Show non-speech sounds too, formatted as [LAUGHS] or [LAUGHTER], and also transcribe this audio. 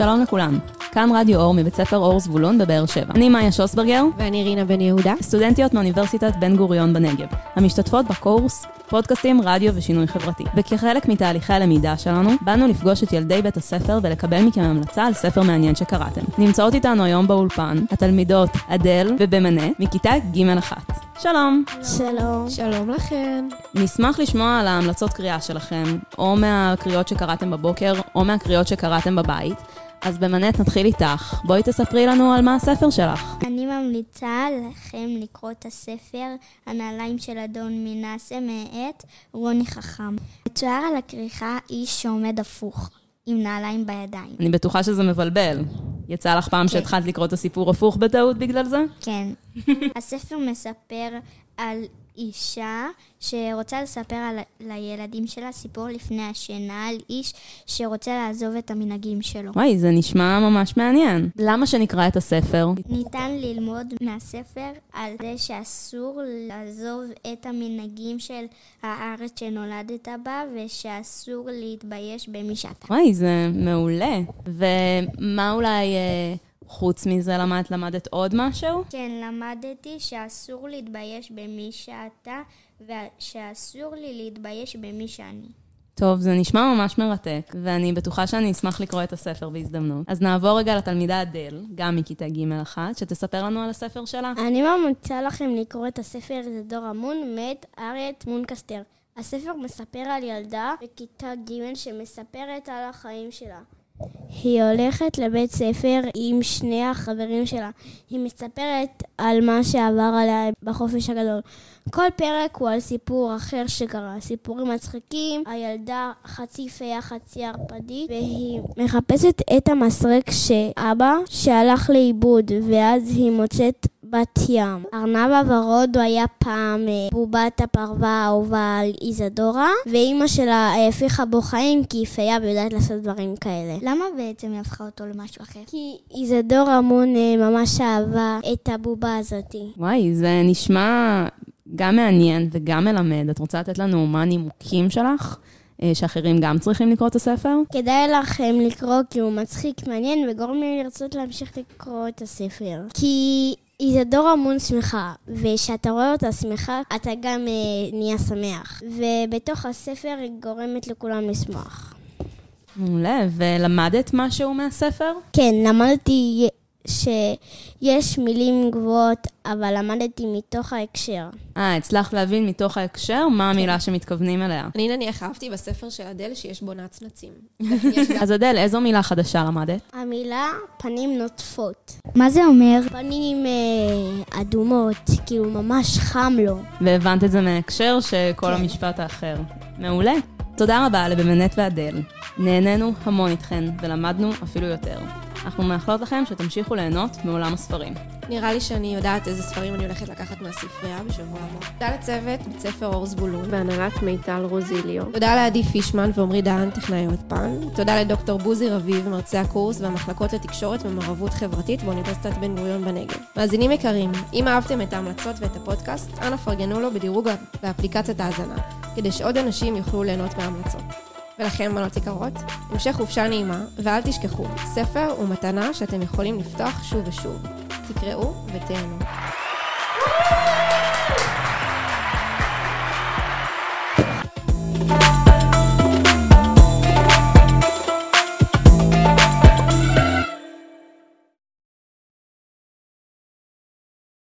שלום לכולם, כאן רדיו אור מבית ספר אור זבולון בבאר שבע. אני מאיה שוסברגר, ואני רינה בן יהודה. סטודנטיות מאוניברסיטת בן גוריון בנגב, המשתתפות בקורס פודקאסטים, רדיו ושינוי חברתי. וכחלק מתהליכי הלמידה שלנו, באנו לפגוש את ילדי בית הספר ולקבל מכם המלצה על ספר מעניין שקראתם. נמצאות איתנו היום באולפן התלמידות אדל ובמנה מכיתה ג'1. שלום. שלום. שלום לכן. נשמח לשמוע על ההמלצות קריאה שלכם, או מהקריאות שקראתם בבוקר, או מהקריאות שקראתם בבית. אז במנט נתחיל איתך. בואי תספרי לנו על מה הספר שלך. אני ממליצה לכם לקרוא את הספר הנעליים של אדון מנסה מאת רוני חכם. מצויר על הכריכה איש שעומד הפוך, עם נעליים בידיים. אני בטוחה שזה מבלבל. יצא לך פעם כן. שהתחלת לקרוא את הסיפור הפוך בטעות בגלל זה? כן. [LAUGHS] הספר מספר על אישה שרוצה לספר על, לילדים שלה סיפור לפני השינה על איש שרוצה לעזוב את המנהגים שלו. וואי, זה נשמע ממש מעניין. למה שנקרא את הספר? ניתן ללמוד מהספר על זה שאסור לעזוב את המנהגים של הארץ שנולדת בה ושאסור להתבייש במי שאתה. וואי, זה מעולה. ומה אולי, אה, חוץ מזה למדת, למדת עוד משהו? כן, למדתי שאסור להתבייש במי שאתה ושאסור לי להתבייש במי שאני. טוב, זה נשמע ממש מרתק, ואני בטוחה שאני אשמח לקרוא את הספר בהזדמנות. אז נעבור רגע לתלמידה אדל, גם מכיתה ג'1, שתספר לנו על הספר שלה. אני ממליצה לכם לקרוא את הספר "זה דור המון" מאת אריאט מונקסטר. הספר מספר על ילדה בכיתה ג' שמספרת על החיים שלה. היא הולכת לבית ספר עם שני החברים שלה. היא מספרת על מה שעבר עליה בחופש הגדול. כל פרק הוא על סיפור אחר שקרה. סיפורים מצחיקים, הילדה חצי פיה חצי ערפדית, והיא מחפשת את המסרק שאבא שהלך לאיבוד, ואז היא מוצאת בת ים. ארנב הוורוד היה פעם אה, בובת הפרווה האהובה על איזדורה, ואימא שלה אה, הפריחה בו חיים כי היא פיה ויודעת לעשות דברים כאלה. למה בעצם היא הפכה אותו למשהו אחר? כי איזדור המון אה, ממש אהבה את הבובה הזאתי. וואי, זה נשמע גם מעניין וגם מלמד. את רוצה לתת לנו מה הנימוקים שלך, שאחרים גם צריכים לקרוא את הספר? כדאי לכם לקרוא כי הוא מצחיק, מעניין וגורם לי לרצות להמשיך לקרוא את הספר. כי איזדור המון שמחה, וכשאתה רואה אותה שמחה, אתה גם אה, נהיה שמח. ובתוך הספר היא גורמת לכולם לשמוח. מעולה, ולמדת משהו מהספר? כן, למדתי שיש מילים גבוהות, אבל למדתי מתוך ההקשר. אה, הצלחת להבין מתוך ההקשר מה המילה שמתכוונים אליה. אני נניח אהבתי בספר של אדל שיש בו נצנצים. [LAUGHS] אז אדל, איזו מילה חדשה למדת? המילה פנים נוטפות. מה זה אומר? פנים אה, אדומות, כאילו ממש חם לו. והבנת את זה מההקשר שכל כן. המשפט האחר. מעולה. תודה רבה לבמנט ואדל. נהנינו המון איתכן, ולמדנו אפילו יותר. אנחנו מאחלות לכם שתמשיכו ליהנות מעולם הספרים. נראה לי שאני יודעת איזה ספרים אני הולכת לקחת מהספרייה בשבוע הבא. תודה לצוות בית ספר אור זבולון. בהנהלת מיטל רוזיליו. תודה לעדי פישמן ועמרי דהן, טכנאי אולפן. תודה לדוקטור בוזי רביב, מרצה הקורס והמחלקות לתקשורת ומעורבות חברתית באוניברסיטת בן גוריון בנגב. מאזינים יקרים, אם אהבתם את ההמלצות ואת הפודקאסט, אנא פרגנו לו בדירוג באפליקציית ההאזנה, כדי שעוד אנשים יוכלו ליהנות מההמלצות. ולכן, מנות יקרות, המשך חופשה נעימה, ואל תשכחו, ספר הוא מתנה שאתם יכולים לפתוח שוב ושוב. תקראו ותהנו.